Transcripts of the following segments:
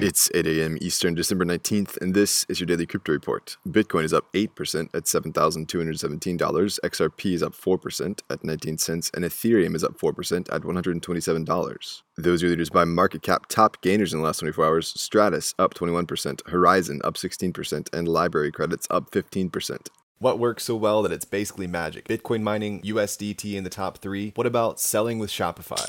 It's 8 a.m. Eastern, December 19th, and this is your daily crypto report. Bitcoin is up 8% at $7,217, XRP is up 4% at 19 cents, and Ethereum is up 4% at $127. Those are leaders by market cap. Top gainers in the last 24 hours Stratis up 21%, Horizen up 16%, and LBRY Credits up 15%. What works so well that it's basically magic? Bitcoin mining, USDT in the top three. What about selling with Shopify?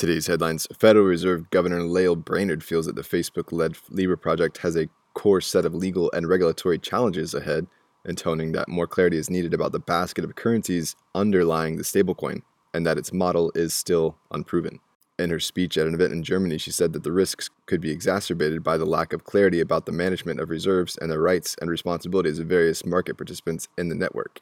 Today's headlines Federal Reserve Governor Lael Brainard feels that the Facebook led Libra project has a core set of legal and regulatory challenges ahead, intoning that more clarity is needed about the basket of currencies underlying the stablecoin and that its model is still unproven. In her speech at an event in Germany, she said that the risks could be exacerbated by the lack of clarity about the management of reserves and the rights and responsibilities of various market participants in the network.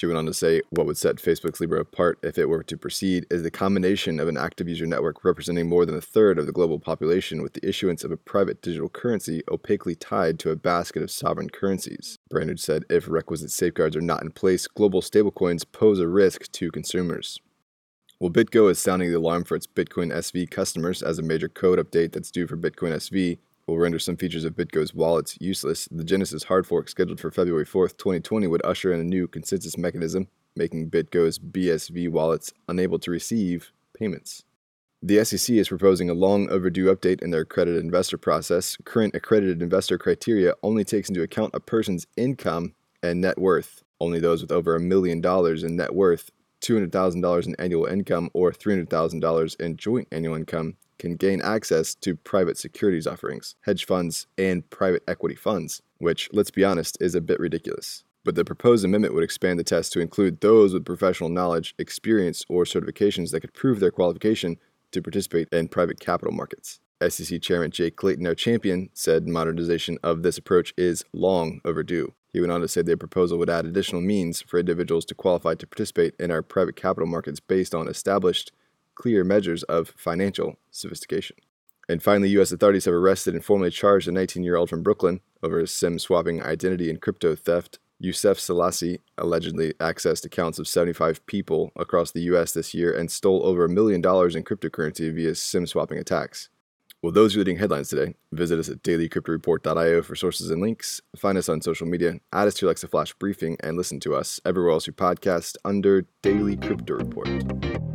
She went on to say, What would set Facebook's Libra apart if it were to proceed is the combination of an active user network representing more than a third of the global population with the issuance of a private digital currency opaquely tied to a basket of sovereign currencies. Brainard said, If requisite safeguards are not in place, global stablecoins pose a risk to consumers. Well, BitGo is sounding the alarm for its Bitcoin SV customers as a major code update that's due for Bitcoin SV will render some features of BitGo's wallets useless, the Genesis hard fork scheduled for February 4th, 2020 would usher in a new consensus mechanism, making BitGo's BSV wallets unable to receive payments. The SEC is proposing a long overdue update in their accredited investor process. Current accredited investor criteria only takes into account a person's income and net worth. Only those with over a million dollars in net worth, $200,000 in annual income, or $300,000 in joint annual income can gain access to private securities offerings, hedge funds, and private equity funds, which, let's be honest, is a bit ridiculous. But the proposed amendment would expand the test to include those with professional knowledge, experience, or certifications that could prove their qualification to participate in private capital markets. SEC Chairman Jay Clayton, our champion, said modernization of this approach is long overdue. He went on to say the proposal would add additional means for individuals to qualify to participate in our private capital markets based on established clear measures of financial sophistication. And finally, U.S. authorities have arrested and formally charged a 19 year old from Brooklyn over SIM swapping identity and crypto theft. Youssef Selassie allegedly accessed accounts of 75 people across the U.S. this year and stole over a million dollars in cryptocurrency via SIM swapping attacks. Well, those are leading headlines today. Visit us at dailycryptoreport.io for sources and links. Find us on social media, add us to Alexa Flash briefing, and listen to us everywhere else you podcast under Daily Crypto Report.